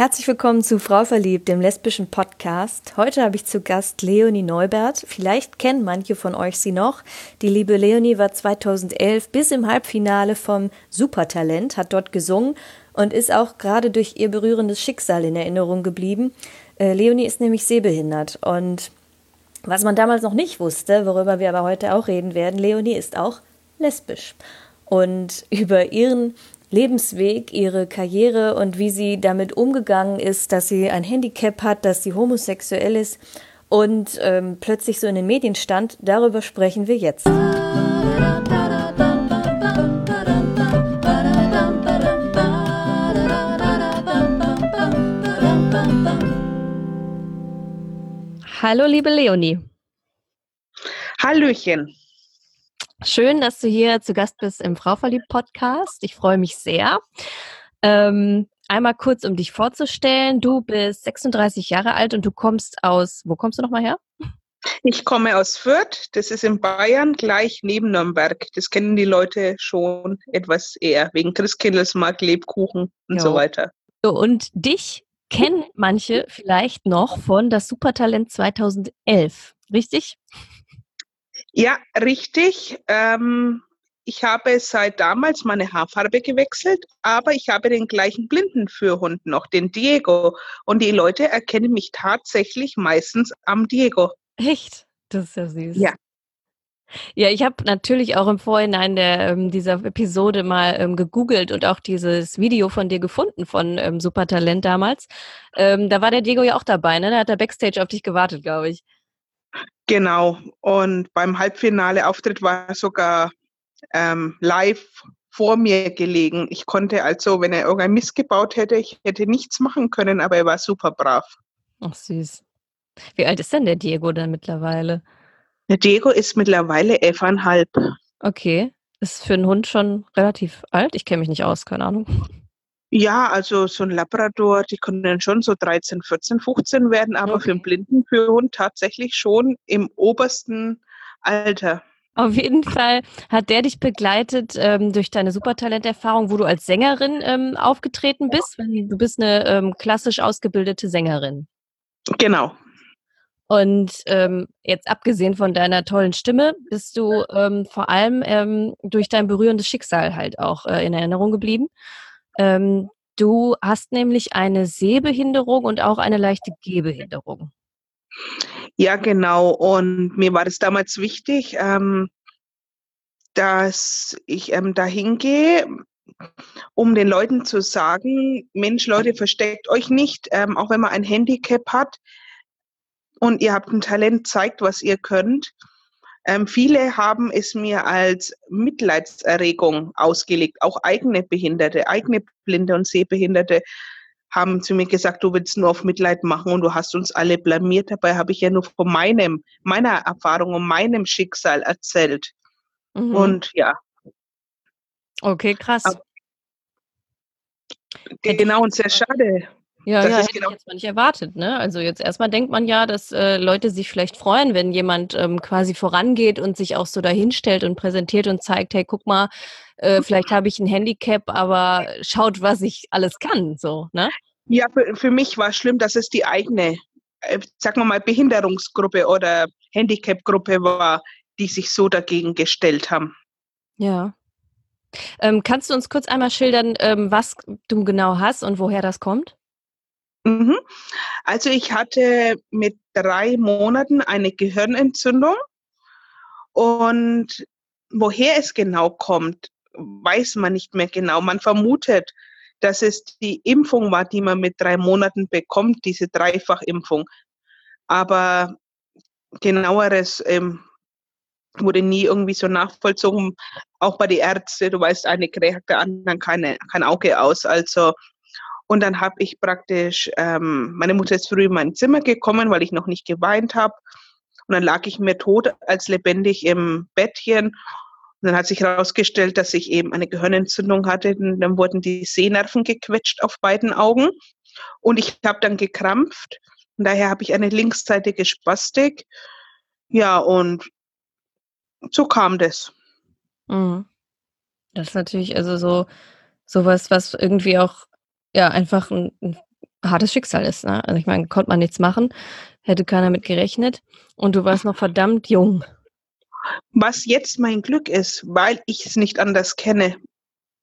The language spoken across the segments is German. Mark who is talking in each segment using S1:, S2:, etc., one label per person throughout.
S1: Herzlich willkommen zu Frau Verliebt, dem lesbischen Podcast. Heute habe ich zu Gast Leonie Neubert. Vielleicht kennen manche von euch sie noch. Die liebe Leonie war 2011 bis im Halbfinale vom Supertalent, hat dort gesungen und ist auch gerade durch ihr berührendes Schicksal in Erinnerung geblieben. Äh, Leonie ist nämlich sehbehindert und was man damals noch nicht wusste, worüber wir aber heute auch reden werden, Leonie ist auch lesbisch. Und über ihren Lebensweg, ihre Karriere und wie sie damit umgegangen ist, dass sie ein Handicap hat, dass sie homosexuell ist und ähm, plötzlich so in den Medien stand. Darüber sprechen wir jetzt. Hallo, liebe Leonie.
S2: Hallöchen.
S1: Schön, dass du hier zu Gast bist im Frau verliebt Podcast. Ich freue mich sehr. Ähm, einmal kurz, um dich vorzustellen. Du bist 36 Jahre alt und du kommst aus, wo kommst du nochmal her?
S2: Ich komme aus Fürth, das ist in Bayern, gleich neben Nürnberg. Das kennen die Leute schon etwas eher, wegen Christkindlesmarkt, Lebkuchen und jo. so weiter.
S1: So, und dich kennen manche vielleicht noch von das Supertalent 2011, richtig?
S2: Ja, richtig. Ähm, ich habe seit damals meine Haarfarbe gewechselt, aber ich habe den gleichen Blindenführhund noch, den Diego. Und die Leute erkennen mich tatsächlich meistens am Diego.
S1: Echt? Das ist ja süß.
S2: Ja.
S1: Ja, ich habe natürlich auch im Vorhinein der, ähm, dieser Episode mal ähm, gegoogelt und auch dieses Video von dir gefunden von ähm, Supertalent damals. Ähm, da war der Diego ja auch dabei, ne? Da hat er Backstage auf dich gewartet, glaube ich.
S2: Genau. Und beim Halbfinale-Auftritt war sogar ähm, live vor mir gelegen. Ich konnte also, wenn er irgendein Mist gebaut hätte, ich hätte nichts machen können, aber er war super brav.
S1: Ach süß. Wie alt ist denn der Diego dann mittlerweile?
S2: Der Diego ist mittlerweile elfeinhalb.
S1: Okay. Ist für einen Hund schon relativ alt? Ich kenne mich nicht aus, keine Ahnung.
S2: Ja, also so ein Labrador, die können schon so 13, 14, 15 werden, aber okay. für einen Blindenführhund tatsächlich schon im obersten Alter.
S1: Auf jeden Fall hat der dich begleitet ähm, durch deine Supertalenterfahrung, wo du als Sängerin ähm, aufgetreten bist. Du bist eine ähm, klassisch ausgebildete Sängerin.
S2: Genau.
S1: Und ähm, jetzt abgesehen von deiner tollen Stimme, bist du ähm, vor allem ähm, durch dein berührendes Schicksal halt auch äh, in Erinnerung geblieben. Ähm, du hast nämlich eine Sehbehinderung und auch eine leichte Gehbehinderung.
S2: Ja, genau. Und mir war das damals wichtig, ähm, dass ich ähm, dahin gehe, um den Leuten zu sagen, Mensch, Leute, versteckt euch nicht, ähm, auch wenn man ein Handicap hat und ihr habt ein Talent, zeigt, was ihr könnt. Ähm, viele haben es mir als Mitleidserregung ausgelegt, auch eigene Behinderte, eigene Blinde und Sehbehinderte haben zu mir gesagt, du willst nur auf Mitleid machen und du hast uns alle blamiert. Dabei habe ich ja nur von meinem, meiner Erfahrung und meinem Schicksal erzählt. Mhm. Und ja.
S1: Okay, krass. Aber,
S2: genau, und sehr schade.
S1: Ja, das ja, hätte genau ich jetzt mal nicht erwartet. Ne? Also jetzt erstmal denkt man ja, dass äh, Leute sich vielleicht freuen, wenn jemand ähm, quasi vorangeht und sich auch so dahinstellt und präsentiert und zeigt, hey, guck mal, äh, vielleicht habe ich ein Handicap, aber schaut, was ich alles kann. So, ne?
S2: Ja, für, für mich war es schlimm, dass es die eigene, äh, sagen wir mal, Behinderungsgruppe oder Handicapgruppe war, die sich so dagegen gestellt haben.
S1: Ja. Ähm, kannst du uns kurz einmal schildern, ähm, was du genau hast und woher das kommt?
S2: Mhm. Also ich hatte mit drei Monaten eine Gehirnentzündung und woher es genau kommt, weiß man nicht mehr genau. Man vermutet, dass es die Impfung war, die man mit drei Monaten bekommt, diese Dreifachimpfung. Aber genaueres ähm, wurde nie irgendwie so nachvollzogen. Auch bei den Ärzten, du weißt, eine kriegt der anderen keine, kein Auge aus. Also und dann habe ich praktisch, ähm, meine Mutter ist früh in mein Zimmer gekommen, weil ich noch nicht geweint habe. Und dann lag ich mir tot als lebendig im Bettchen. Und dann hat sich herausgestellt, dass ich eben eine Gehirnentzündung hatte. Und dann wurden die Sehnerven gequetscht auf beiden Augen. Und ich habe dann gekrampft. Und daher habe ich eine linksseitige Spastik. Ja, und so kam das.
S1: Mhm. Das ist natürlich also so sowas, was irgendwie auch ja, einfach ein, ein hartes Schicksal ist. Ne? Also ich meine, konnte man nichts machen, hätte keiner mit gerechnet und du warst noch verdammt jung.
S2: Was jetzt mein Glück ist, weil ich es nicht anders kenne.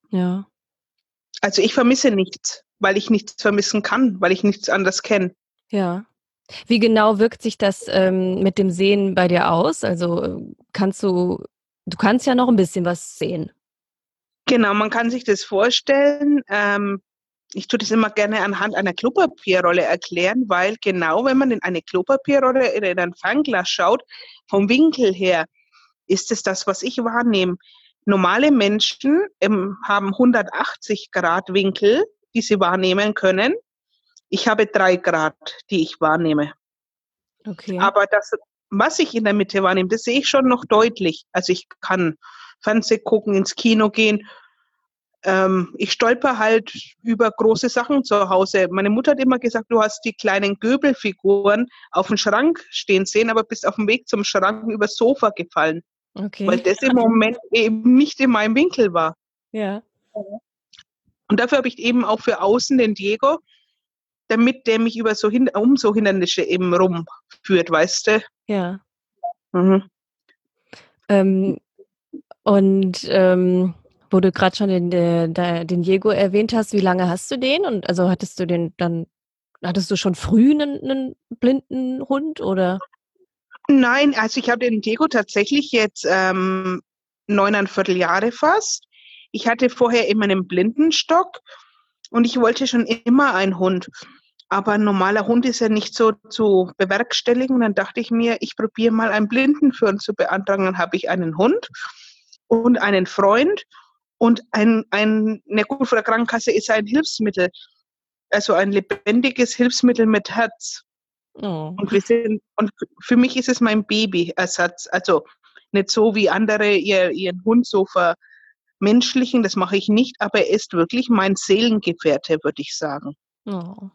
S1: Ja.
S2: Also ich vermisse nichts, weil ich nichts vermissen kann, weil ich nichts anders kenne.
S1: Ja. Wie genau wirkt sich das ähm, mit dem Sehen bei dir aus? Also kannst du, du kannst ja noch ein bisschen was sehen.
S2: Genau, man kann sich das vorstellen. Ähm, ich tue das immer gerne anhand einer Klopapierrolle erklären, weil genau wenn man in eine Klopapierrolle oder in ein Fernglas schaut, vom Winkel her, ist es das, was ich wahrnehme. Normale Menschen ähm, haben 180 Grad Winkel, die sie wahrnehmen können. Ich habe drei Grad, die ich wahrnehme.
S1: Okay.
S2: Aber das, was ich in der Mitte wahrnehme, das sehe ich schon noch deutlich. Also ich kann Fernseh gucken, ins Kino gehen. Ähm, ich stolper halt über große Sachen zu Hause. Meine Mutter hat immer gesagt, du hast die kleinen Göbelfiguren auf dem Schrank stehen sehen, aber bist auf dem Weg zum Schrank übers Sofa gefallen.
S1: Okay.
S2: Weil das im Moment eben nicht in meinem Winkel war.
S1: Ja.
S2: Und dafür habe ich eben auch für außen den Diego, damit der mich über so hin, um so Hindernisse eben rumführt, weißt du?
S1: Ja. Mhm. Ähm, und ähm, wo du gerade schon den, den, den Diego erwähnt hast, wie lange hast du den? Und also hattest du den dann, hattest du schon früh einen, einen blinden Hund oder?
S2: Nein, also ich habe den Diego tatsächlich jetzt ähm, neuneinviertel Jahre fast. Ich hatte vorher immer einen Blindenstock und ich wollte schon immer einen Hund. Aber ein normaler Hund ist ja nicht so zu bewerkstelligen. Dann dachte ich mir, ich probiere mal einen Blindenführer zu beantragen. Dann habe ich einen Hund und einen Freund und ein, ein, eine der Krankenkasse ist ein Hilfsmittel, also ein lebendiges Hilfsmittel mit Herz. Oh. Und, wir sind, und für mich ist es mein Babyersatz. Also nicht so wie andere ihr, ihren Hund so vermenschlichen, das mache ich nicht, aber er ist wirklich mein Seelengefährte, würde ich sagen. Oh.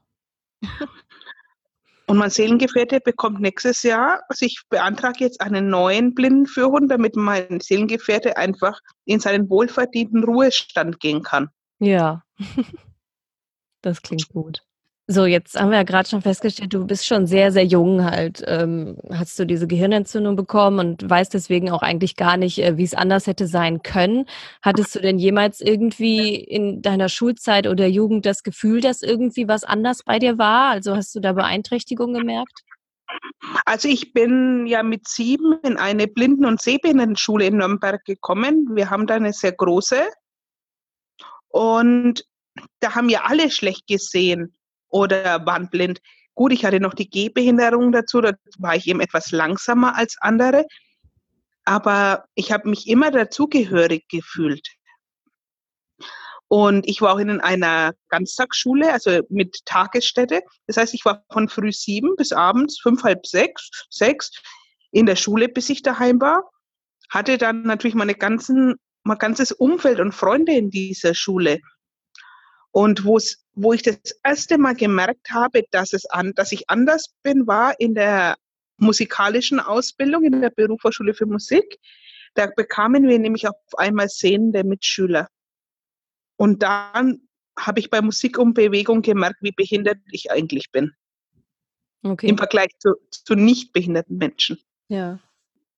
S2: Und mein Seelengefährte bekommt nächstes Jahr, also ich beantrage jetzt einen neuen Blindenführhund, damit mein Seelengefährte einfach in seinen wohlverdienten Ruhestand gehen kann.
S1: Ja, das klingt gut. So, jetzt haben wir ja gerade schon festgestellt, du bist schon sehr, sehr jung halt. Ähm, hast du diese Gehirnentzündung bekommen und weißt deswegen auch eigentlich gar nicht, äh, wie es anders hätte sein können. Hattest du denn jemals irgendwie in deiner Schulzeit oder Jugend das Gefühl, dass irgendwie was anders bei dir war? Also hast du da Beeinträchtigung gemerkt?
S2: Also ich bin ja mit sieben in eine Blinden- und Sehbehindertenschule in Nürnberg gekommen. Wir haben da eine sehr große. Und da haben ja alle schlecht gesehen oder waren blind. Gut, ich hatte noch die Gehbehinderung dazu, da war ich eben etwas langsamer als andere, aber ich habe mich immer dazugehörig gefühlt. Und ich war auch in einer Ganztagsschule, also mit Tagesstätte. Das heißt, ich war von früh sieben bis abends fünf, halb sechs, sechs in der Schule, bis ich daheim war. Hatte dann natürlich meine ganzen, mein ganzes Umfeld und Freunde in dieser Schule. Und wo es, wo ich das erste Mal gemerkt habe, dass es an, dass ich anders bin, war in der musikalischen Ausbildung in der Berufsschule für Musik. Da bekamen wir nämlich auf einmal sehende Mitschüler. Und dann habe ich bei Musik und Bewegung gemerkt, wie behindert ich eigentlich bin. Okay. Im Vergleich zu, zu nicht behinderten Menschen.
S1: Ja.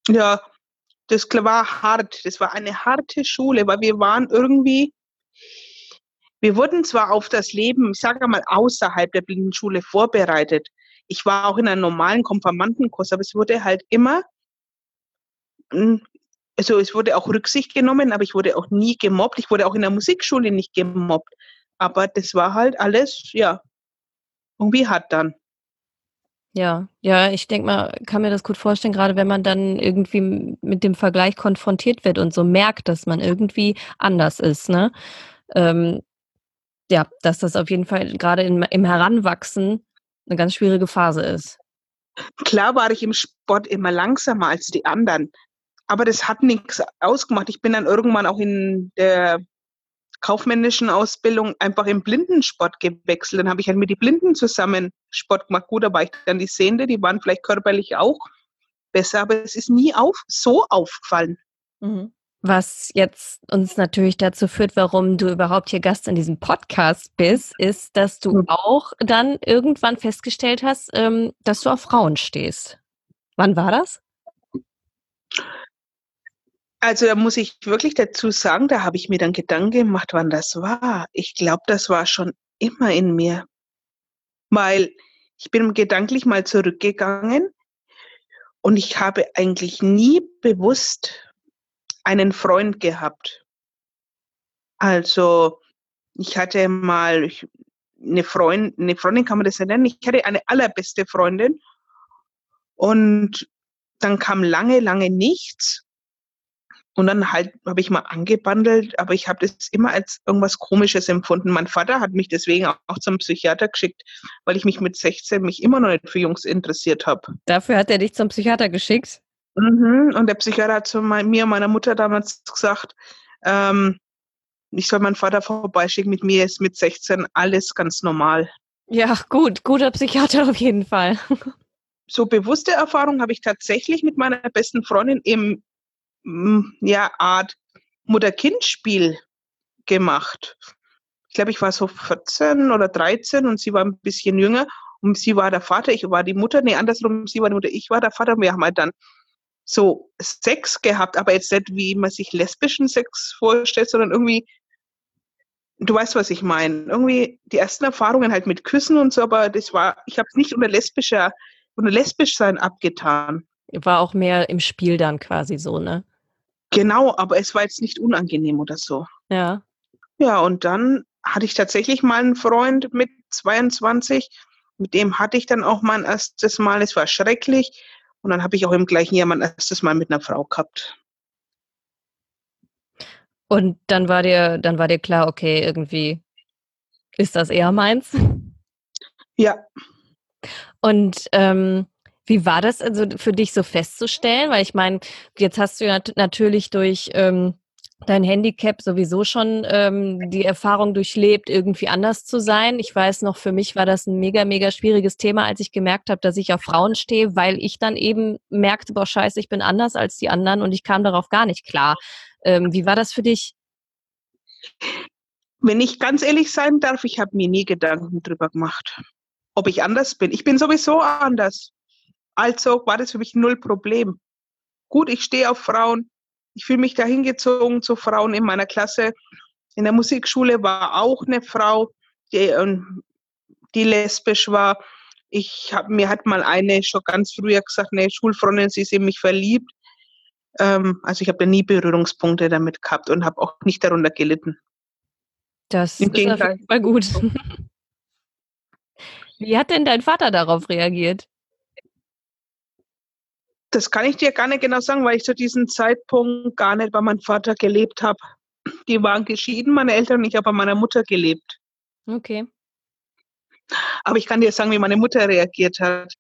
S2: Ja, das war hart. Das war eine harte Schule, weil wir waren irgendwie, wir wurden zwar auf das Leben, ich sage mal, außerhalb der Blindenschule vorbereitet. Ich war auch in einem normalen Konfirmandenkurs, aber es wurde halt immer, hm, also es wurde auch Rücksicht genommen, aber ich wurde auch nie gemobbt. Ich wurde auch in der Musikschule nicht gemobbt. Aber das war halt alles, ja, irgendwie hart dann.
S1: Ja, ja, ich denke mal, kann mir das gut vorstellen, gerade wenn man dann irgendwie mit dem Vergleich konfrontiert wird und so merkt, dass man irgendwie anders ist, ne? Ähm, ja, dass das auf jeden Fall gerade im, Heranwachsen eine ganz schwierige Phase ist.
S2: Klar war ich im Sport immer langsamer als die anderen, aber das hat nichts ausgemacht. Ich bin dann irgendwann auch in der kaufmännischen Ausbildung einfach im Blindensport gewechselt. Dann habe ich halt mit den Blinden zusammen Sport gemacht. Gut, da war ich dann die Sehende, die waren vielleicht körperlich auch besser, aber es ist nie auf, so aufgefallen. Mhm.
S1: Was jetzt uns natürlich dazu führt, warum du überhaupt hier Gast in diesem Podcast bist, ist, dass du hm. auch dann irgendwann festgestellt hast, ähm, dass du auf Frauen stehst. Wann war das?
S2: Also da muss ich wirklich dazu sagen, da habe ich mir dann Gedanken gemacht, wann das war. Ich glaube, das war schon immer in mir. Weil ich bin gedanklich mal zurückgegangen und ich habe eigentlich nie bewusst einen Freund gehabt. Also ich hatte mal eine Freundin, eine Freundin kann man das nennen, ich hatte eine allerbeste Freundin und dann kam lange, lange nichts und dann halt habe ich mal angebandelt, aber ich habe das immer als irgendwas Komisches empfunden. Mein Vater hat mich deswegen auch zum Psychiater geschickt, weil ich mich mit 16 mich immer noch nicht für Jungs interessiert habe.
S1: Dafür hat er dich zum Psychiater geschickt?
S2: Mhm. Und der Psychiater hat zu mir und meiner Mutter damals gesagt, ähm, ich soll meinen Vater vorbeischicken. Mit mir ist mit 16 alles ganz normal.
S1: Ja, gut, guter Psychiater auf jeden Fall.
S2: So bewusste Erfahrung habe ich tatsächlich mit meiner besten Freundin im ja, Art Mutter-Kind-Spiel gemacht. Ich glaube, ich war so 14 oder 13 und sie war ein bisschen jünger und sie war der Vater, ich war die Mutter, nee, andersrum, sie war die Mutter, ich war der Vater. Wir haben halt dann so Sex gehabt, aber jetzt nicht, wie man sich lesbischen Sex vorstellt, sondern irgendwie, du weißt, was ich meine. Irgendwie die ersten Erfahrungen halt mit Küssen und so, aber das war, ich habe es nicht unter lesbischer, unter lesbisch sein abgetan.
S1: War auch mehr im Spiel dann quasi so, ne?
S2: Genau, aber es war jetzt nicht unangenehm oder so.
S1: Ja.
S2: Ja, und dann hatte ich tatsächlich mal einen Freund mit 22. Mit dem hatte ich dann auch mein erstes Mal. Es war schrecklich. Und dann habe ich auch im gleichen Jahr mein erstes Mal mit einer Frau gehabt.
S1: Und dann war dir, dann war dir klar, okay, irgendwie ist das eher meins?
S2: Ja.
S1: Und ähm, wie war das also für dich so festzustellen? Weil ich meine, jetzt hast du ja natürlich durch ähm, dein Handicap sowieso schon ähm, die Erfahrung durchlebt, irgendwie anders zu sein. Ich weiß noch, für mich war das ein mega, mega schwieriges Thema, als ich gemerkt habe, dass ich auf Frauen stehe, weil ich dann eben merkte, boah, scheiße, ich bin anders als die anderen und ich kam darauf gar nicht klar. Ähm, wie war das für dich?
S2: Wenn ich ganz ehrlich sein darf, ich habe mir nie Gedanken drüber gemacht, ob ich anders bin. Ich bin sowieso anders. Also war das für mich null Problem. Gut, ich stehe auf Frauen. Ich fühle mich da hingezogen zu Frauen in meiner Klasse. In der Musikschule war auch eine Frau, die, ähm, die lesbisch war. Ich habe mir hat mal eine schon ganz früher gesagt, eine Schulfreundin, sie ist in mich verliebt. Ähm, also ich habe da nie Berührungspunkte damit gehabt und habe auch nicht darunter gelitten.
S1: Das Im ist Gegenteil. auf jeden Fall gut. Wie hat denn dein Vater darauf reagiert?
S2: Das kann ich dir gar nicht genau sagen, weil ich zu diesem Zeitpunkt gar nicht bei meinem Vater gelebt habe. Die waren geschieden, meine Eltern, und ich habe bei meiner Mutter gelebt.
S1: Okay.
S2: Aber ich kann dir sagen, wie meine Mutter reagiert hat.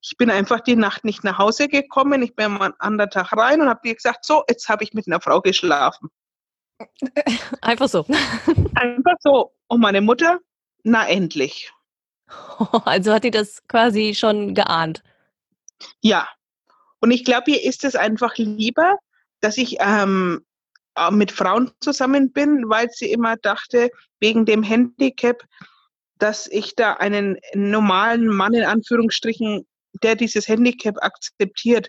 S2: Ich bin einfach die Nacht nicht nach Hause gekommen. Ich bin am anderen Tag rein und habe dir gesagt, so, jetzt habe ich mit einer Frau geschlafen.
S1: Einfach so.
S2: Einfach so. Und meine Mutter, na endlich.
S1: Also hat die das quasi schon geahnt?
S2: Ja, und ich glaube, ihr ist es einfach lieber, dass ich ähm, äh, mit Frauen zusammen bin, weil sie immer dachte, wegen dem Handicap, dass ich da einen normalen Mann in Anführungsstrichen, der dieses Handicap akzeptiert,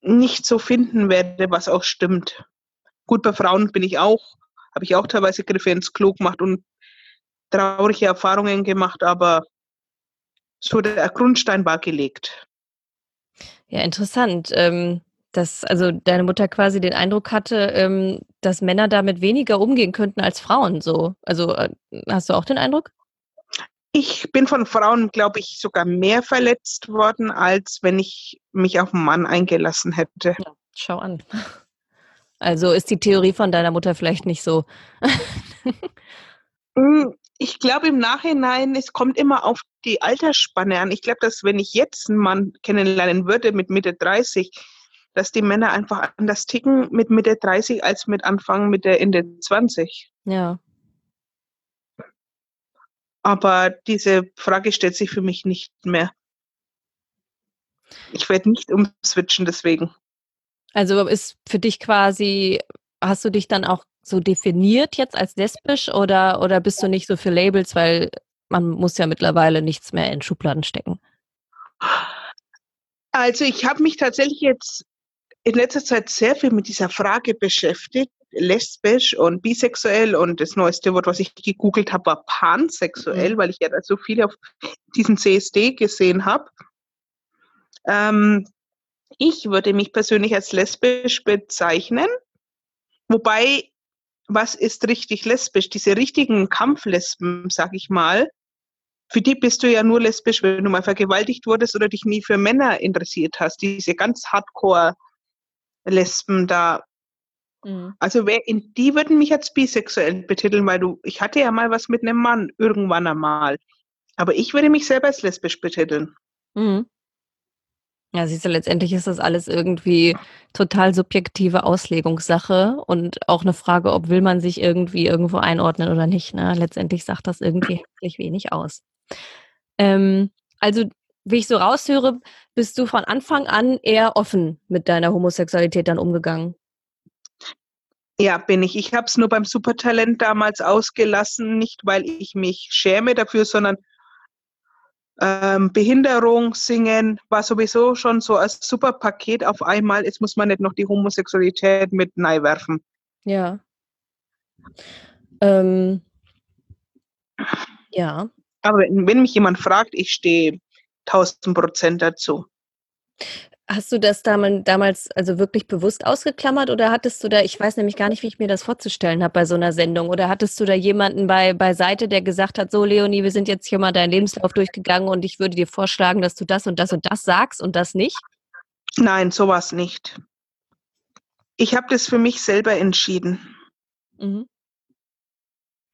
S2: nicht so finden werde, was auch stimmt. Gut, bei Frauen bin ich auch, habe ich auch teilweise Griffe ins Klo gemacht und traurige Erfahrungen gemacht, aber so der Grundstein war gelegt.
S1: Ja, interessant. Ähm, dass also deine Mutter quasi den Eindruck hatte, ähm, dass Männer damit weniger umgehen könnten als Frauen. So, also äh, hast du auch den Eindruck?
S2: Ich bin von Frauen, glaube ich, sogar mehr verletzt worden, als wenn ich mich auf einen Mann eingelassen hätte. Ja,
S1: schau an. Also ist die Theorie von deiner Mutter vielleicht nicht so.
S2: Ich glaube im Nachhinein, es kommt immer auf die Altersspanne an. Ich glaube, dass wenn ich jetzt einen Mann kennenlernen würde mit Mitte 30, dass die Männer einfach anders ticken mit Mitte 30 als mit Anfang Mitte Ende 20.
S1: Ja.
S2: Aber diese Frage stellt sich für mich nicht mehr. Ich werde nicht umswitchen deswegen.
S1: Also ist für dich quasi, hast du dich dann auch so definiert jetzt als lesbisch oder, oder bist du nicht so für Labels, weil man muss ja mittlerweile nichts mehr in Schubladen stecken?
S2: Also ich habe mich tatsächlich jetzt in letzter Zeit sehr viel mit dieser Frage beschäftigt, lesbisch und bisexuell und das neueste Wort, was ich gegoogelt habe, war pansexuell, mhm. weil ich ja da so viel auf diesen CSD gesehen habe. Ähm, ich würde mich persönlich als lesbisch bezeichnen, wobei was ist richtig lesbisch? Diese richtigen Kampflesben, sag ich mal, für die bist du ja nur lesbisch, wenn du mal vergewaltigt wurdest oder dich nie für Männer interessiert hast. Diese ganz Hardcore-Lesben da. Mhm. Also wer in die würden mich als bisexuell betiteln, weil du, ich hatte ja mal was mit einem Mann irgendwann einmal. Aber ich würde mich selber als lesbisch betiteln. Mhm.
S1: Ja, siehst du, letztendlich ist das alles irgendwie total subjektive Auslegungssache und auch eine Frage, ob will man sich irgendwie irgendwo einordnen oder nicht. Ne? Letztendlich sagt das irgendwie herzlich wenig aus. Ähm, also, wie ich so raushöre, bist du von Anfang an eher offen mit deiner Homosexualität dann umgegangen.
S2: Ja, bin ich. Ich habe es nur beim Supertalent damals ausgelassen, nicht weil ich mich schäme dafür, sondern ähm, Behinderung, Singen war sowieso schon so als super Paket auf einmal. Jetzt muss man nicht noch die Homosexualität mit werfen.
S1: Ja. Ähm, ja.
S2: Aber wenn, wenn mich jemand fragt, ich stehe 1000 Prozent dazu.
S1: Hast du das damals also wirklich bewusst ausgeklammert oder hattest du da, ich weiß nämlich gar nicht, wie ich mir das vorzustellen habe bei so einer Sendung, oder hattest du da jemanden bei beiseite, der gesagt hat, so Leonie, wir sind jetzt hier mal deinen Lebenslauf durchgegangen und ich würde dir vorschlagen, dass du das und das und das sagst und das nicht?
S2: Nein, sowas nicht. Ich habe das für mich selber entschieden. Mhm.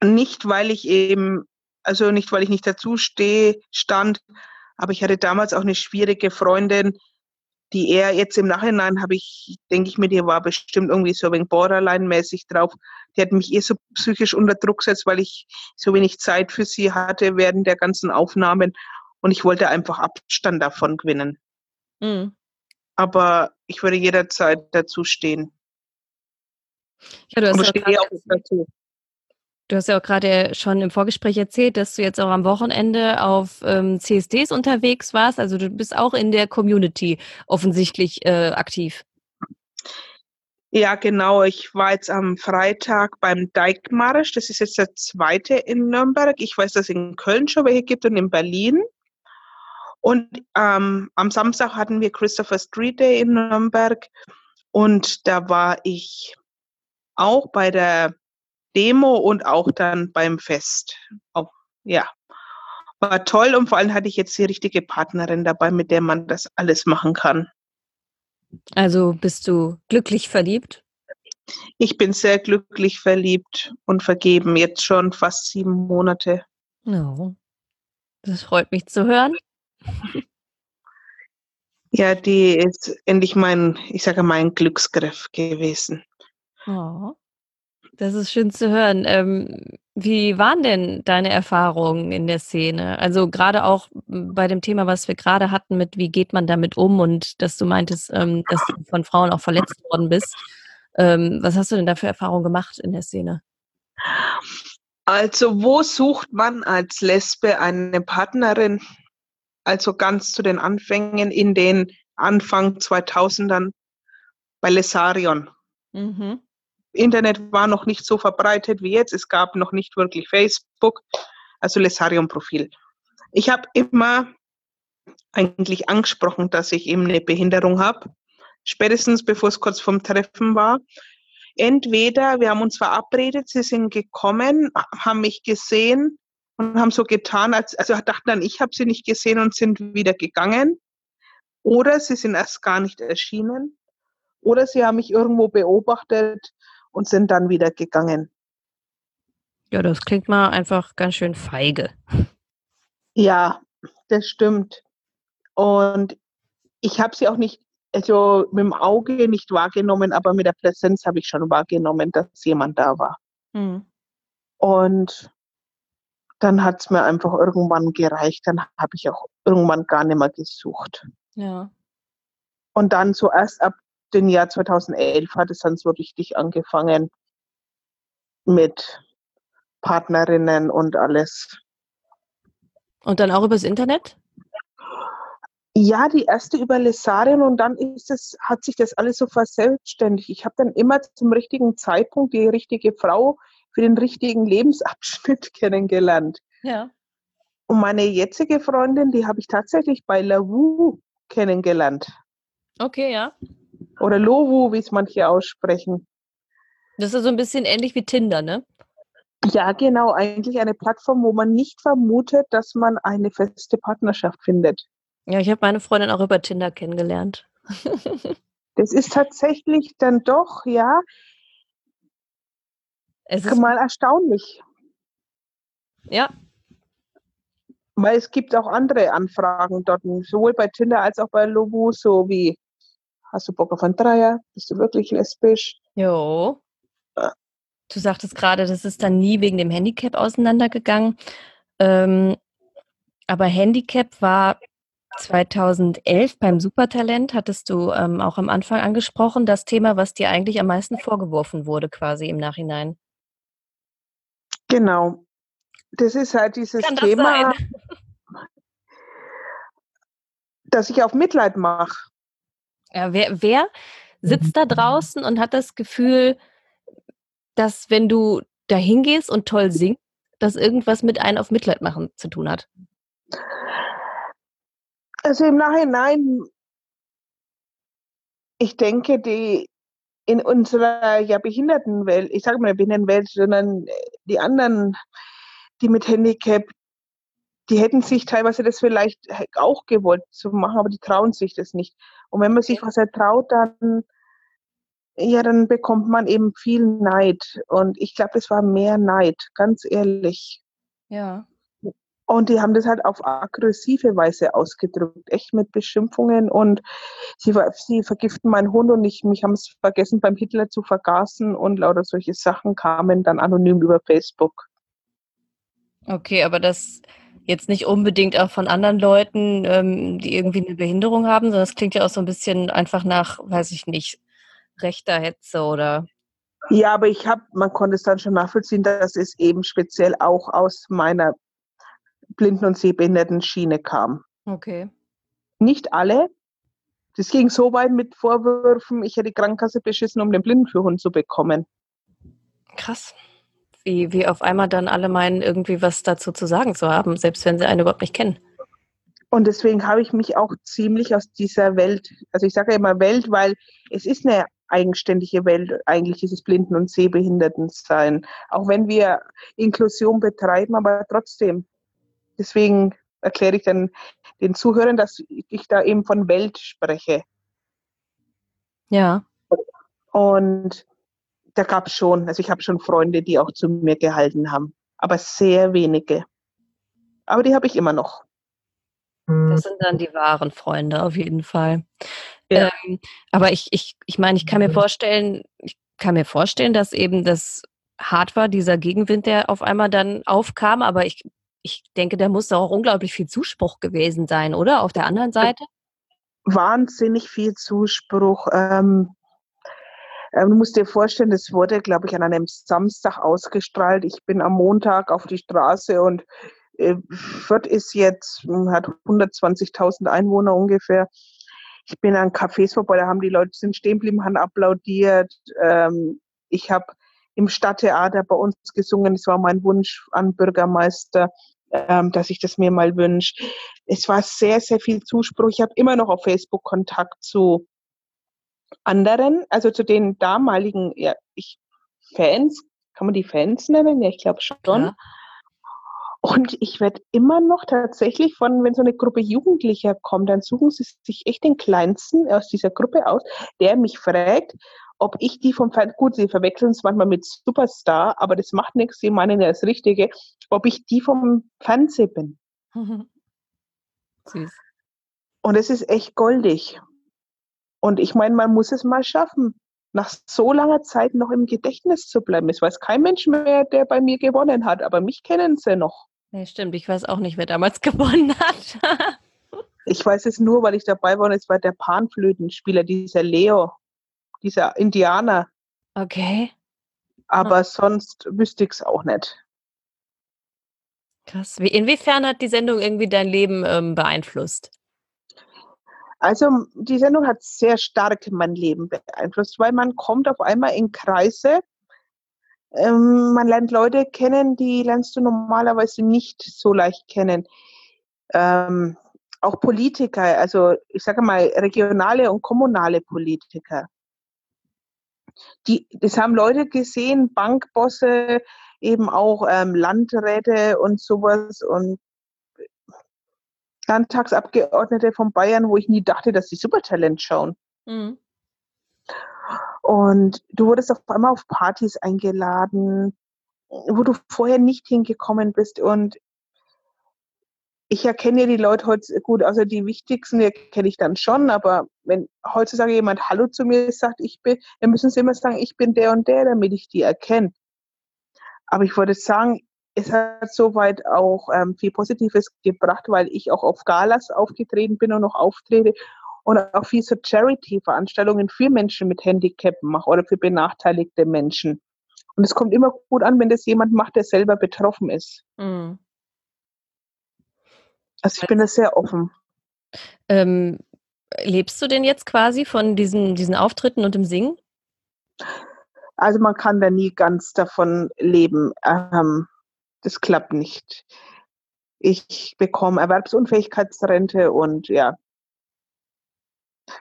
S2: Nicht, weil ich eben, also nicht, weil ich nicht dazu stehe, stand, aber ich hatte damals auch eine schwierige Freundin, die er jetzt im Nachhinein habe ich, denke ich mir, die war bestimmt irgendwie so ein wenig Borderline-mäßig drauf. Die hat mich eh so psychisch unter Druck gesetzt, weil ich so wenig Zeit für sie hatte während der ganzen Aufnahmen und ich wollte einfach Abstand davon gewinnen. Mhm. Aber ich würde jederzeit dazu stehen.
S1: Ja, du hast ja auch dazu. Du hast ja auch gerade schon im Vorgespräch erzählt, dass du jetzt auch am Wochenende auf ähm, CSDs unterwegs warst. Also du bist auch in der Community offensichtlich äh, aktiv.
S2: Ja, genau. Ich war jetzt am Freitag beim Dijkmarsch. Das ist jetzt der zweite in Nürnberg. Ich weiß, dass es in Köln schon welche gibt und in Berlin. Und ähm, am Samstag hatten wir Christopher Street Day in Nürnberg. Und da war ich auch bei der Demo und auch dann beim Fest. Auch, ja, war toll und vor allem hatte ich jetzt die richtige Partnerin dabei, mit der man das alles machen kann.
S1: Also bist du glücklich verliebt?
S2: Ich bin sehr glücklich verliebt und vergeben, jetzt schon fast sieben Monate.
S1: Oh, das freut mich zu hören.
S2: Ja, die ist endlich mein, ich sage mein Glücksgriff gewesen.
S1: Oh. Das ist schön zu hören. Ähm, wie waren denn deine Erfahrungen in der Szene? Also gerade auch bei dem Thema, was wir gerade hatten, mit wie geht man damit um und dass du meintest, ähm, dass du von Frauen auch verletzt worden bist. Ähm, was hast du denn da für Erfahrungen gemacht in der Szene?
S2: Also wo sucht man als Lesbe eine Partnerin? Also ganz zu den Anfängen in den Anfang 2000ern bei Lesarion. Mhm. Internet war noch nicht so verbreitet wie jetzt. Es gab noch nicht wirklich Facebook, also Lesarium-Profil. Ich habe immer eigentlich angesprochen, dass ich eben eine Behinderung habe, spätestens bevor es kurz vorm Treffen war. Entweder wir haben uns verabredet, sie sind gekommen, haben mich gesehen und haben so getan, als also dachten dann, ich habe sie nicht gesehen und sind wieder gegangen. Oder sie sind erst gar nicht erschienen. Oder sie haben mich irgendwo beobachtet und sind dann wieder gegangen.
S1: Ja, das klingt mal einfach ganz schön feige.
S2: Ja, das stimmt. Und ich habe sie auch nicht, also mit dem Auge nicht wahrgenommen, aber mit der Präsenz habe ich schon wahrgenommen, dass jemand da war. Mhm. Und dann hat es mir einfach irgendwann gereicht. Dann habe ich auch irgendwann gar nicht mehr gesucht.
S1: Ja.
S2: Und dann so erst ab dem Jahr 2011 hat es dann so richtig angefangen mit Partnerinnen und alles.
S1: Und dann auch übers Internet?
S2: Ja, die erste über Lesarien und dann ist es, hat sich das alles so verselbstständigt. Ich habe dann immer zum richtigen Zeitpunkt die richtige Frau für den richtigen Lebensabschnitt kennengelernt.
S1: Ja.
S2: Und meine jetzige Freundin, die habe ich tatsächlich bei Lavu kennengelernt.
S1: Okay, ja.
S2: Oder Lovu, wie es manche aussprechen.
S1: Das ist so ein bisschen ähnlich wie Tinder, ne?
S2: Ja, genau. Eigentlich eine Plattform, wo man nicht vermutet, dass man eine feste Partnerschaft findet.
S1: Ja, ich habe meine Freundin auch über Tinder kennengelernt.
S2: das ist tatsächlich dann doch, ja, es ist mal erstaunlich.
S1: Ja.
S2: Weil es gibt auch andere Anfragen dort, sowohl bei Tinder als auch bei Lobu, so wie, hast du Bock auf einen Dreier? Bist du wirklich lesbisch?
S1: Jo. Du sagtest gerade, das ist dann nie wegen dem Handicap auseinandergegangen. Ähm, aber Handicap war 2011 beim Supertalent, hattest du ähm, auch am Anfang angesprochen, das Thema, was dir eigentlich am meisten vorgeworfen wurde, quasi im Nachhinein.
S2: Genau. Das ist halt dieses Thema, das dass ich auf Mitleid mache.
S1: Ja, wer, wer sitzt da draußen und hat das Gefühl, dass wenn du da hingehst und toll singst, dass irgendwas mit einem auf Mitleid machen zu tun hat?
S2: Also im Nachhinein, ich denke, die in unserer ja Behindertenwelt, ich sage mal Behindertenwelt, sondern die anderen, die mit Handicap, die hätten sich teilweise das vielleicht auch gewollt zu machen, aber die trauen sich das nicht. Und wenn man sich was ertraut, dann ja, dann bekommt man eben viel Neid. Und ich glaube, das war mehr Neid, ganz ehrlich.
S1: Ja.
S2: Und die haben das halt auf aggressive Weise ausgedrückt, echt mit Beschimpfungen und sie, sie vergiften meinen Hund und ich, mich haben es vergessen beim Hitler zu vergaßen und lauter solche Sachen kamen dann anonym über Facebook.
S1: Okay, aber das jetzt nicht unbedingt auch von anderen Leuten, ähm, die irgendwie eine Behinderung haben, sondern das klingt ja auch so ein bisschen einfach nach, weiß ich nicht, rechter Hetze oder
S2: ja, aber ich habe, man konnte es dann schon nachvollziehen, dass es eben speziell auch aus meiner Blinden- und Sehbehinderten-Schiene kam.
S1: Okay.
S2: Nicht alle. Das ging so weit mit Vorwürfen, ich hätte die Krankenkasse beschissen, um den Blindenführhund zu bekommen.
S1: Krass. Wie, wie auf einmal dann alle meinen, irgendwie was dazu zu sagen zu haben, selbst wenn sie einen überhaupt nicht kennen.
S2: Und deswegen habe ich mich auch ziemlich aus dieser Welt, also ich sage ja immer Welt, weil es ist eine eigenständige Welt, eigentlich dieses Blinden- und Sehbehindertensein. Auch wenn wir Inklusion betreiben, aber trotzdem, Deswegen erkläre ich dann den Zuhörern, dass ich da eben von Welt spreche.
S1: Ja.
S2: Und da gab es schon, also ich habe schon Freunde, die auch zu mir gehalten haben, aber sehr wenige. Aber die habe ich immer noch.
S1: Das sind dann die wahren Freunde, auf jeden Fall. Ja. Ähm, aber ich, ich, ich meine, ich kann mir vorstellen, ich kann mir vorstellen, dass eben das hart war, dieser Gegenwind, der auf einmal dann aufkam, aber ich ich denke, da muss auch unglaublich viel Zuspruch gewesen sein, oder? Auf der anderen Seite?
S2: Wahnsinnig viel Zuspruch. Ähm, äh, du musst dir vorstellen, das wurde, glaube ich, an einem Samstag ausgestrahlt. Ich bin am Montag auf die Straße und äh, Fürth ist jetzt, hm, hat 120.000 Einwohner ungefähr. Ich bin an Cafés vorbei, da haben die Leute sind stehen geblieben, haben applaudiert. Ähm, ich habe im Stadttheater bei uns gesungen. Das war mein Wunsch an Bürgermeister ähm, dass ich das mir mal wünsche. Es war sehr, sehr viel Zuspruch. Ich habe immer noch auf Facebook Kontakt zu anderen, also zu den damaligen ja, ich, Fans. Kann man die Fans nennen? Ja, ich glaube schon. Ja. Und ich werde immer noch tatsächlich von, wenn so eine Gruppe Jugendlicher kommt, dann suchen sie sich echt den Kleinsten aus dieser Gruppe aus, der mich fragt, ob ich die vom Fernsehen, gut, sie verwechseln es manchmal mit Superstar, aber das macht nichts, sie meinen ja das Richtige, ob ich die vom Fernsehen bin. Süß. Und es ist echt goldig. Und ich meine, man muss es mal schaffen, nach so langer Zeit noch im Gedächtnis zu bleiben. Es weiß kein Mensch mehr, der bei mir gewonnen hat, aber mich kennen sie noch.
S1: Nee, stimmt. Ich weiß auch nicht, wer damals gewonnen hat.
S2: ich weiß es nur, weil ich dabei war und es war der Panflötenspieler, dieser Leo. dieser Indianer.
S1: Okay.
S2: Aber hm. sonst wüsste ich es auch nicht.
S1: Krass. Wie, inwiefern hat die Sendung irgendwie dein Leben ähm, beeinflusst?
S2: Also die Sendung hat sehr stark mein Leben beeinflusst, weil man kommt auf einmal in Kreise. Ähm, man lernt Leute kennen, die lernst du normalerweise nicht so leicht kennen. Ähm, auch Politiker, also ich sage mal regionale und kommunale Politiker. Die, das haben Leute gesehen, Bankbosse, eben auch ähm, Landräte und sowas und Landtagsabgeordnete von Bayern, wo ich nie dachte, dass sie Supertalent schauen. Mhm. Und du wurdest auf einmal auf Partys eingeladen, wo du vorher nicht hingekommen bist. Und ich erkenne die Leute heute gut, also die wichtigsten erkenne ich dann schon, aber wenn heutzutage jemand Hallo zu mir sagt, ich bin, dann müssen sie immer sagen, ich bin der und der, damit ich die erkenne. Aber ich würde sagen, es hat soweit auch ähm, viel Positives gebracht, weil ich auch auf Galas aufgetreten bin und noch auftrete und auch viel so Charity-Veranstaltungen für Menschen mit Handicap mache oder für benachteiligte Menschen. Und es kommt immer gut an, wenn das jemand macht, der selber betroffen ist. Mhm. Also ich bin da sehr offen.
S1: Ähm, lebst du denn jetzt quasi von diesen, diesen Auftritten und dem Singen?
S2: Also man kann da nie ganz davon leben. Ähm, das klappt nicht. Ich bekomme Erwerbsunfähigkeitsrente und ja,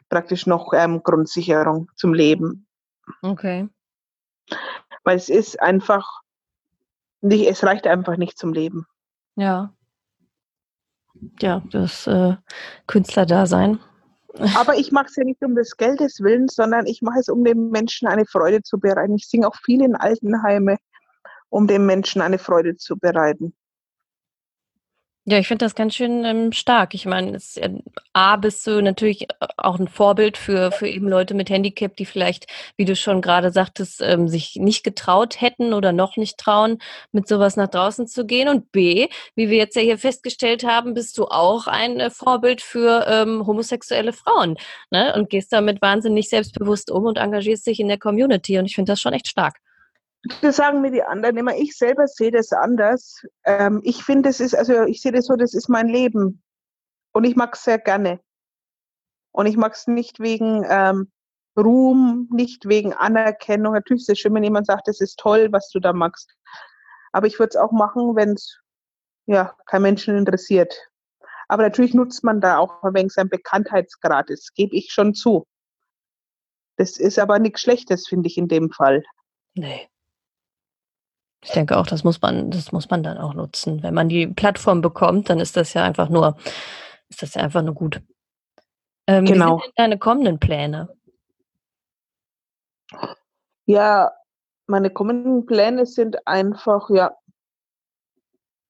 S2: praktisch noch ähm, Grundsicherung zum Leben.
S1: Okay.
S2: Weil es ist einfach nicht, es reicht einfach nicht zum Leben.
S1: Ja. Ja, das äh, Künstlerdasein.
S2: Aber ich mache es ja nicht um des Geldes willen, sondern ich mache es, um den Menschen eine Freude zu bereiten. Ich singe auch viel in Altenheime um den Menschen eine Freude zu bereiten.
S1: Ja, ich finde das ganz schön ähm, stark. Ich meine, ja, A, bist du natürlich äh, auch ein Vorbild für, für eben Leute mit Handicap, die vielleicht, wie du schon gerade sagtest, ähm, sich nicht getraut hätten oder noch nicht trauen, mit sowas nach draußen zu gehen. Und B, wie wir jetzt ja hier festgestellt haben, bist du auch ein äh, Vorbild für ähm, homosexuelle Frauen ne? und gehst damit wahnsinnig selbstbewusst um und engagierst dich in der Community. Und ich finde das schon echt stark.
S2: Das sagen mir die anderen immer. Ich selber sehe das anders. Ähm, ich finde, das ist, also ich sehe das so, das ist mein Leben. Und ich mag es sehr gerne. Und ich mag es nicht wegen ähm, Ruhm, nicht wegen Anerkennung. Natürlich ist es schön, wenn jemand sagt, das ist toll, was du da magst. Aber ich würde es auch machen, wenn es ja, kein Menschen interessiert. Aber natürlich nutzt man da auch ein wenig Bekanntheitsgrad. Das gebe ich schon zu. Das ist aber nichts Schlechtes, finde ich in dem Fall.
S1: Nee. Ich denke auch, das muss man, das muss man dann auch nutzen. Wenn man die Plattform bekommt, dann ist das ja einfach nur, ist das ja einfach nur gut. Ähm, genau. Wie sind denn deine kommenden Pläne?
S2: Ja, meine kommenden Pläne sind einfach, ja,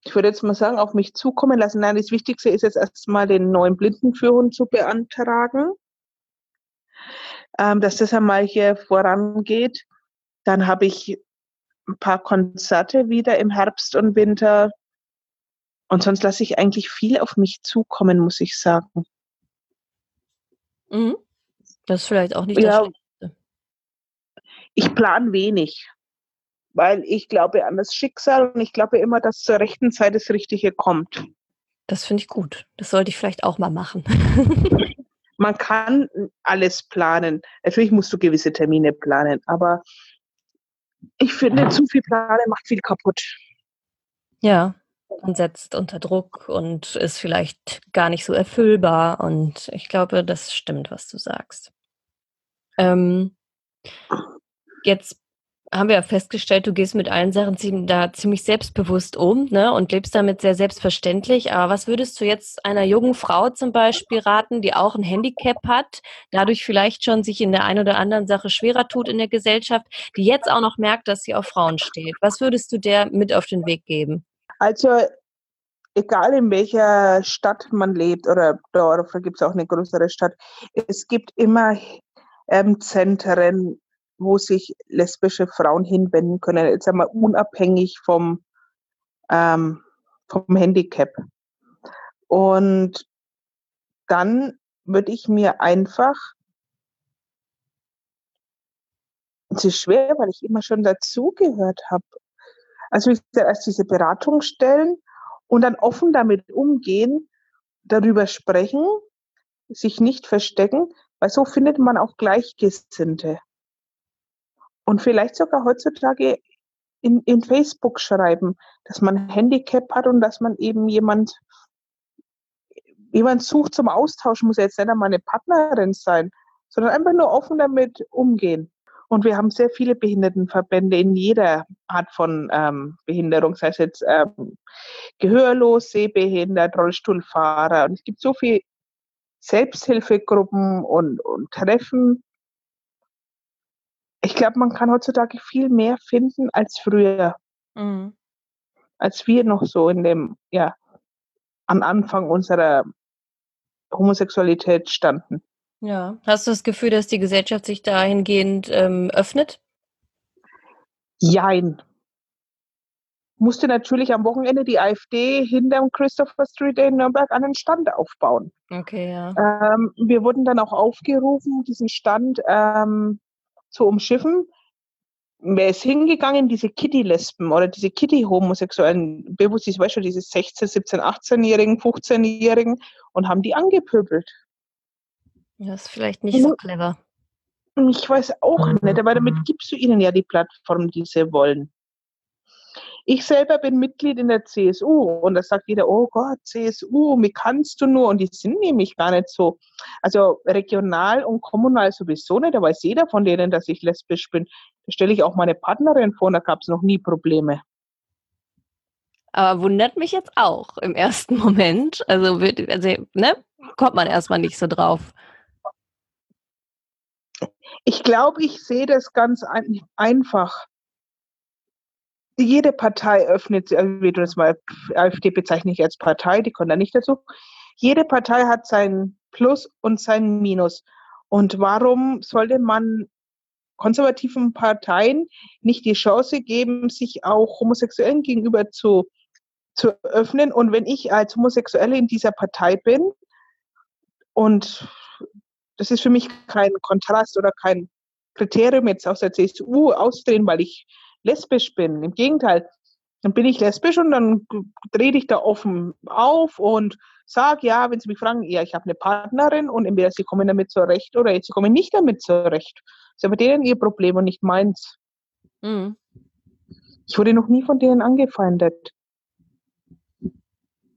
S2: ich würde jetzt mal sagen, auf mich zukommen lassen. Nein, das Wichtigste ist jetzt erstmal den neuen Blindenführhund zu beantragen, ähm, dass das einmal hier vorangeht. Dann habe ich ein paar Konzerte wieder im Herbst und Winter. Und sonst lasse ich eigentlich viel auf mich zukommen, muss ich sagen.
S1: Mhm. Das ist vielleicht auch nicht ja, das.
S2: Ich plane wenig, weil ich glaube an das Schicksal und ich glaube immer, dass zur rechten Zeit das Richtige kommt.
S1: Das finde ich gut. Das sollte ich vielleicht auch mal machen.
S2: Man kann alles planen. Natürlich musst du gewisse Termine planen, aber ich finde, zu viel Plane macht viel kaputt.
S1: Ja, und setzt unter Druck und ist vielleicht gar nicht so erfüllbar. Und ich glaube, das stimmt, was du sagst. Ähm, jetzt haben wir ja festgestellt, du gehst mit allen Sachen da ziemlich selbstbewusst um ne, und lebst damit sehr selbstverständlich. Aber was würdest du jetzt einer jungen Frau zum Beispiel raten, die auch ein Handicap hat, dadurch vielleicht schon sich in der einen oder anderen Sache schwerer tut in der Gesellschaft, die jetzt auch noch merkt, dass sie auf Frauen steht? Was würdest du der mit auf den Weg geben?
S2: Also egal in welcher Stadt man lebt oder Dorf, da gibt es auch eine größere Stadt, es gibt immer ähm, Zentren, wo sich lesbische Frauen hinwenden können, jetzt einmal unabhängig vom, ähm, vom Handicap. Und dann würde ich mir einfach es ist schwer, weil ich immer schon dazugehört habe. Also gesagt, erst diese Beratungsstellen und dann offen damit umgehen, darüber sprechen, sich nicht verstecken, weil so findet man auch Gleichgesinnte. Und vielleicht sogar heutzutage in, in Facebook schreiben, dass man ein Handicap hat und dass man eben jemand, jemand sucht zum Austausch, muss jetzt nicht einmal eine Partnerin sein, sondern einfach nur offen damit umgehen. Und wir haben sehr viele Behindertenverbände in jeder Art von ähm, Behinderung, sei es jetzt ähm, gehörlos, sehbehindert, Rollstuhlfahrer. Und es gibt so viele Selbsthilfegruppen und, und Treffen. Ich glaube, man kann heutzutage viel mehr finden als früher. Mhm. Als wir noch so in dem, ja, am Anfang unserer Homosexualität standen.
S1: Ja. Hast du das Gefühl, dass die Gesellschaft sich dahingehend ähm, öffnet?
S2: Jein. Musste natürlich am Wochenende die AfD hinterm Christopher Street in Nürnberg einen Stand aufbauen.
S1: Okay, ja.
S2: Ähm, wir wurden dann auch aufgerufen, diesen Stand ähm, zu umschiffen. Wer ist hingegangen? Diese Kitty-Lesben oder diese Kitty-Homosexuellen, bewusst, ich weiß schon, diese 16, 17, 18-Jährigen, 15-Jährigen und haben die angepöbelt.
S1: Das ist vielleicht nicht so clever.
S2: Ich weiß auch nicht, aber damit gibst du ihnen ja die Plattform, die sie wollen. Ich selber bin Mitglied in der CSU und da sagt jeder, oh Gott, CSU, wie kannst du nur? Und die sind nämlich gar nicht so. Also regional und kommunal sowieso nicht, da weiß jeder von denen, dass ich lesbisch bin. Da stelle ich auch meine Partnerin vor, da gab es noch nie Probleme.
S1: Aber wundert mich jetzt auch im ersten Moment. Also, also ne, kommt man erstmal nicht so drauf.
S2: Ich glaube, ich sehe das ganz ein, einfach. Jede Partei öffnet, also wie du das mal, AfD bezeichne ich als Partei, die kommt da nicht dazu. Jede Partei hat sein Plus und sein Minus. Und warum sollte man konservativen Parteien nicht die Chance geben, sich auch Homosexuellen gegenüber zu, zu öffnen? Und wenn ich als Homosexuelle in dieser Partei bin und das ist für mich kein Kontrast oder kein Kriterium jetzt aus der CSU auszudrehen, weil ich lesbisch bin. Im Gegenteil, dann bin ich lesbisch und dann drehe ich da offen auf und sage, ja, wenn Sie mich fragen, ja, ich habe eine Partnerin und entweder Sie kommen damit zurecht oder Sie kommen nicht damit zurecht. Das ist aber denen ihr Problem und nicht meins. Mhm. Ich wurde noch nie von denen angefeindet.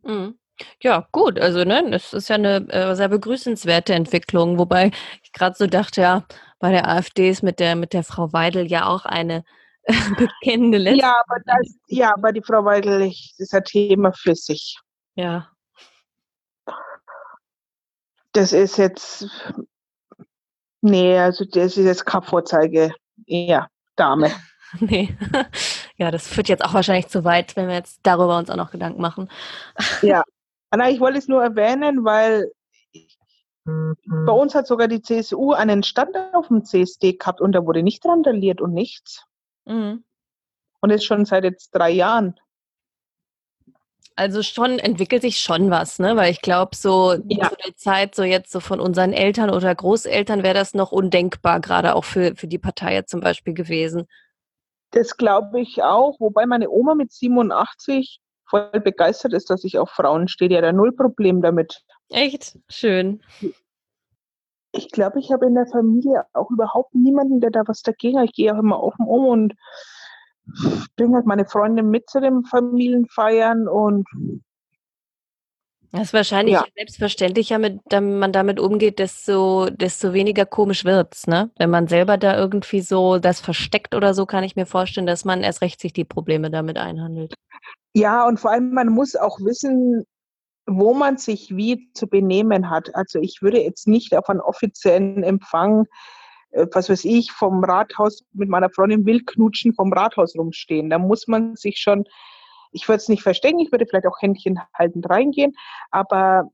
S1: Mhm. Ja, gut, also ne, das ist ja eine äh, sehr begrüßenswerte Entwicklung, wobei ich gerade so dachte, ja, bei der AfD ist mit der mit der Frau Weidel ja auch eine bekennende
S2: Letzte. Ja, aber das, ja, aber die Frau Weidel ich, ist ein Thema für sich.
S1: Ja.
S2: Das ist jetzt, nee, also das ist jetzt keine Vorzeige, ja, Dame.
S1: nee. Ja, das führt jetzt auch wahrscheinlich zu weit, wenn wir jetzt darüber uns auch noch Gedanken machen.
S2: Ja, Anna, ich wollte es nur erwähnen, weil bei uns hat sogar die CSU einen Stand auf dem CSD gehabt und da wurde nicht randaliert und nichts. Mhm. Und ist schon seit jetzt drei Jahren.
S1: Also schon entwickelt sich schon was, ne? Weil ich glaube, so ja. zu der Zeit, so jetzt so von unseren Eltern oder Großeltern wäre das noch undenkbar, gerade auch für, für die Partei zum Beispiel gewesen.
S2: Das glaube ich auch, wobei meine Oma mit 87 voll begeistert ist, dass ich auf Frauen stehe. Die hat ein null Problem damit.
S1: Echt? Schön.
S2: Ich glaube, ich habe in der Familie auch überhaupt niemanden, der da was dagegen hat. Ich gehe auch immer offen um und bringe halt meine Freundin mit zu den Familienfeiern und
S1: das ist wahrscheinlich ja. selbstverständlicher, mit, wenn man damit umgeht, desto, desto weniger komisch wird's, ne? Wenn man selber da irgendwie so das versteckt oder so, kann ich mir vorstellen, dass man erst recht sich die Probleme damit einhandelt.
S2: Ja, und vor allem, man muss auch wissen, wo man sich wie zu benehmen hat. Also ich würde jetzt nicht auf einen offiziellen Empfang, äh, was weiß ich, vom Rathaus mit meiner Freundin will knutschen, vom Rathaus rumstehen. Da muss man sich schon, ich würde es nicht verstecken, ich würde vielleicht auch Händchen haltend reingehen, aber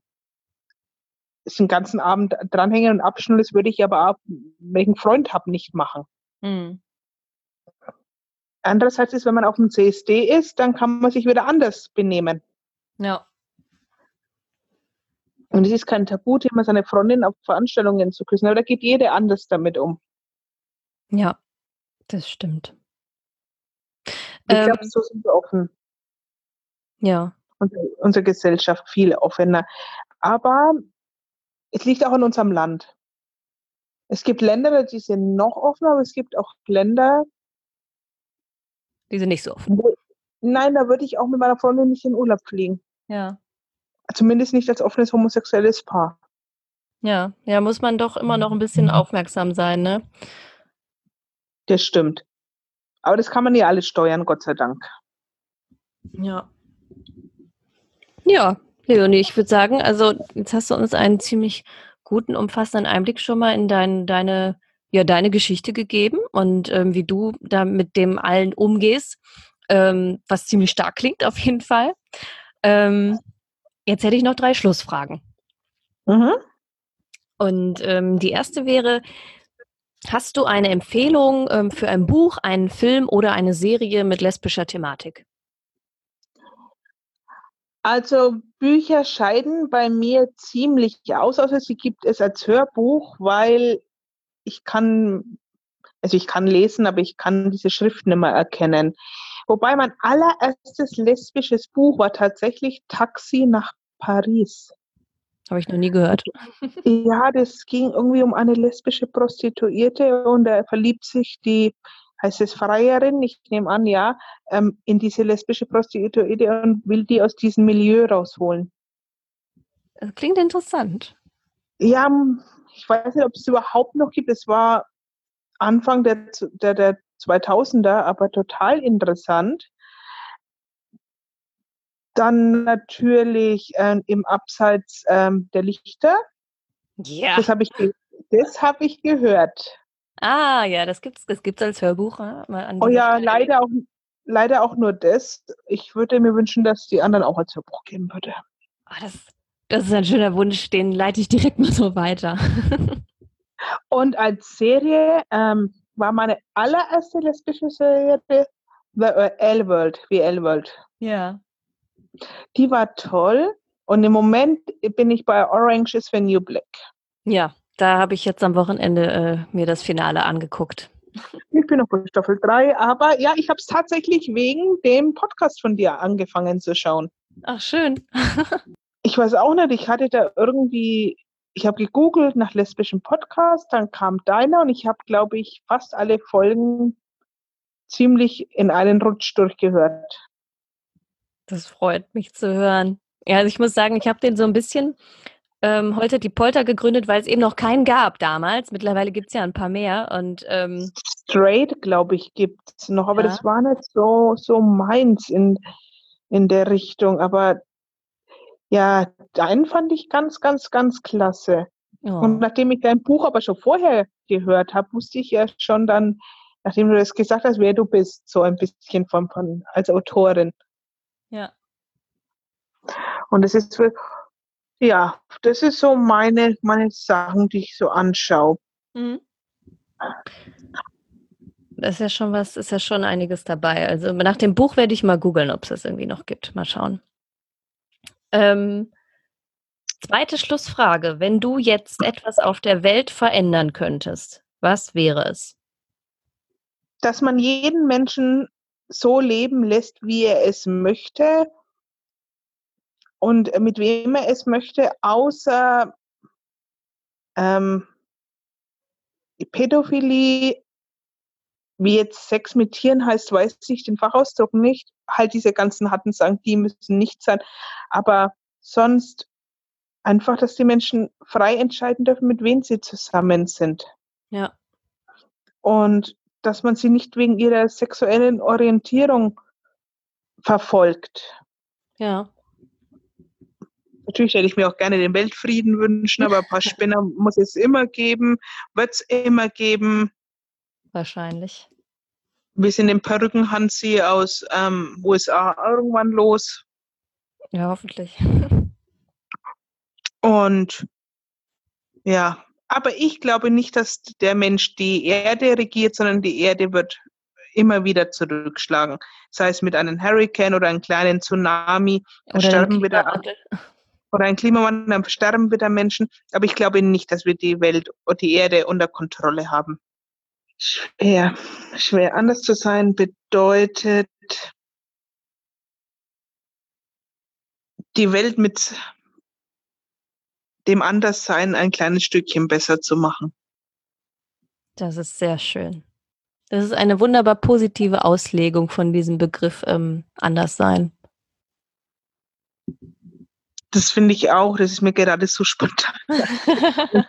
S2: es den ganzen Abend dranhängen und abschnullen, das würde ich aber auch, wenn ich einen Freund habe, nicht machen. Mhm. Andererseits ist, wenn man auf dem CSD ist, dann kann man sich wieder anders benehmen.
S1: Ja.
S2: Und es ist kein Tabuthema, seine Freundin auf Veranstaltungen zu küssen, aber da geht jeder anders damit um.
S1: Ja. Das stimmt.
S2: Ich ähm, glaube, so sind wir offen.
S1: Ja.
S2: Unsere, unsere Gesellschaft viel offener. Aber es liegt auch in unserem Land. Es gibt Länder, die sind noch offener, aber es gibt auch Länder,
S1: die sind nicht so offen.
S2: Wo, nein, da würde ich auch mit meiner Freundin nicht in Urlaub fliegen.
S1: Ja.
S2: Zumindest nicht als offenes homosexuelles Paar.
S1: Ja, ja, muss man doch immer noch ein bisschen aufmerksam sein, ne?
S2: Das stimmt. Aber das kann man ja alles steuern, Gott sei Dank.
S1: Ja. Ja, Leonie, ich würde sagen, also jetzt hast du uns einen ziemlich guten, umfassenden Einblick schon mal in dein, deine, ja, deine Geschichte gegeben und ähm, wie du da mit dem allen umgehst, ähm, was ziemlich stark klingt auf jeden Fall. Ähm, jetzt hätte ich noch drei Schlussfragen. Mhm. Und ähm, die erste wäre, hast du eine Empfehlung ähm, für ein Buch, einen Film oder eine Serie mit lesbischer Thematik?
S2: Also Bücher scheiden bei mir ziemlich aus, außer sie gibt es als Hörbuch, weil ich kann, also ich kann lesen, aber ich kann diese Schrift nicht mehr erkennen. Wobei mein allererstes lesbisches Buch war tatsächlich Taxi nach Paris.
S1: Habe ich noch nie gehört.
S2: Ja, das ging irgendwie um eine lesbische Prostituierte und da verliebt sich die heißt es Freierin, ich nehme an, ja, ähm, in diese lesbische Prostituierte und will die aus diesem Milieu rausholen.
S1: Das klingt interessant.
S2: Ja, ich weiß nicht, ob es überhaupt noch gibt. Es war Anfang der, der, der 2000er, aber total interessant. Dann natürlich ähm, im Abseits ähm, der Lichter.
S1: Ja.
S2: Das habe ich, hab ich gehört.
S1: Ah, ja, das gibt's, das gibt's als Hörbuch. Ja?
S2: oh ja, leider auch, leider auch nur das. Ich würde mir wünschen, dass die anderen auch als Hörbuch geben würde.
S1: Ah, das, das ist ein schöner Wunsch, den leite ich direkt mal so weiter.
S2: Und als Serie ähm, war meine allererste lesbische Serie The L-World, wie L-World.
S1: Ja.
S2: Die war toll und im Moment bin ich bei Orange is the New Black.
S1: Ja, da habe ich jetzt am Wochenende äh, mir das Finale angeguckt.
S2: Ich bin noch bei Staffel 3, aber ja, ich habe es tatsächlich wegen dem Podcast von dir angefangen zu schauen.
S1: Ach, schön.
S2: ich weiß auch nicht, ich hatte da irgendwie, ich habe gegoogelt nach lesbischen Podcast, dann kam deiner und ich habe, glaube ich, fast alle Folgen ziemlich in einen Rutsch durchgehört.
S1: Das freut mich zu hören. Ja, also ich muss sagen, ich habe den so ein bisschen ähm, heute die Polter gegründet, weil es eben noch keinen gab damals. Mittlerweile gibt es ja ein paar mehr. Und, ähm,
S2: Straight, glaube ich, gibt es noch, aber ja. das war nicht so, so meins in, in der Richtung. Aber ja, deinen fand ich ganz, ganz, ganz klasse. Oh. Und nachdem ich dein Buch aber schon vorher gehört habe, wusste ich ja schon dann, nachdem du das gesagt hast, wer du bist, so ein bisschen von, von als Autorin.
S1: Ja.
S2: Und es ist ja, das ist so meine, meine Sachen, die ich so anschaue. Mhm.
S1: Das ist ja schon was, ist ja schon einiges dabei. Also nach dem Buch werde ich mal googeln, ob es das irgendwie noch gibt. Mal schauen. Ähm, zweite Schlussfrage. Wenn du jetzt etwas auf der Welt verändern könntest, was wäre es?
S2: Dass man jeden Menschen so leben lässt, wie er es möchte und mit wem er es möchte, außer ähm, Pädophilie, wie jetzt Sex mit Tieren heißt, weiß ich den Fachausdruck nicht. Halt diese ganzen Hatten sagen, die müssen nicht sein. Aber sonst einfach, dass die Menschen frei entscheiden dürfen, mit wem sie zusammen sind.
S1: Ja.
S2: Und dass man sie nicht wegen ihrer sexuellen Orientierung verfolgt.
S1: Ja.
S2: Natürlich hätte ich mir auch gerne den Weltfrieden wünschen, aber ein paar Spinner muss es immer geben, wird es immer geben.
S1: Wahrscheinlich.
S2: Wir sind den Perückenhansi aus ähm, USA irgendwann los.
S1: Ja, hoffentlich.
S2: Und ja, aber ich glaube nicht, dass der Mensch die Erde regiert, sondern die Erde wird immer wieder zurückschlagen. Sei es mit einem Hurricane oder einem kleinen Tsunami,
S1: dann sterben wieder
S2: oder ein Klimawandel, dann sterben wieder Menschen. Aber ich glaube nicht, dass wir die Welt oder die Erde unter Kontrolle haben. Schwer, schwer. Anders zu sein bedeutet, die Welt mit dem Anderssein ein kleines Stückchen besser zu machen.
S1: Das ist sehr schön. Das ist eine wunderbar positive Auslegung von diesem Begriff ähm, Anderssein.
S2: Das finde ich auch. Das ist mir gerade so spontan.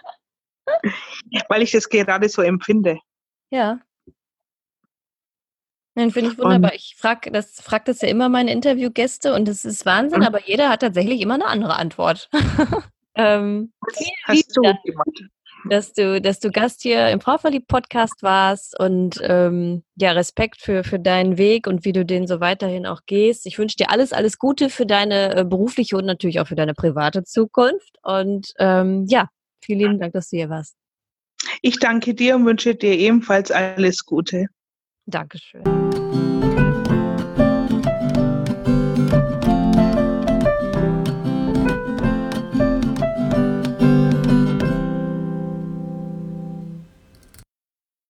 S2: Weil ich das gerade so empfinde.
S1: Ja. Nein, finde ich wunderbar. Und ich frage das, frag das ja immer meine Interviewgäste und das ist Wahnsinn, aber jeder hat tatsächlich immer eine andere Antwort. ähm,
S2: hast du gemacht.
S1: Dass du, dass du Gast hier im Frauverliebt-Podcast warst und ähm, ja, Respekt für, für deinen Weg und wie du den so weiterhin auch gehst. Ich wünsche dir alles, alles Gute für deine äh, berufliche und natürlich auch für deine private Zukunft. Und ähm, ja, vielen lieben Dank, dass du hier warst.
S2: Ich danke dir und wünsche dir ebenfalls alles Gute.
S1: Dankeschön.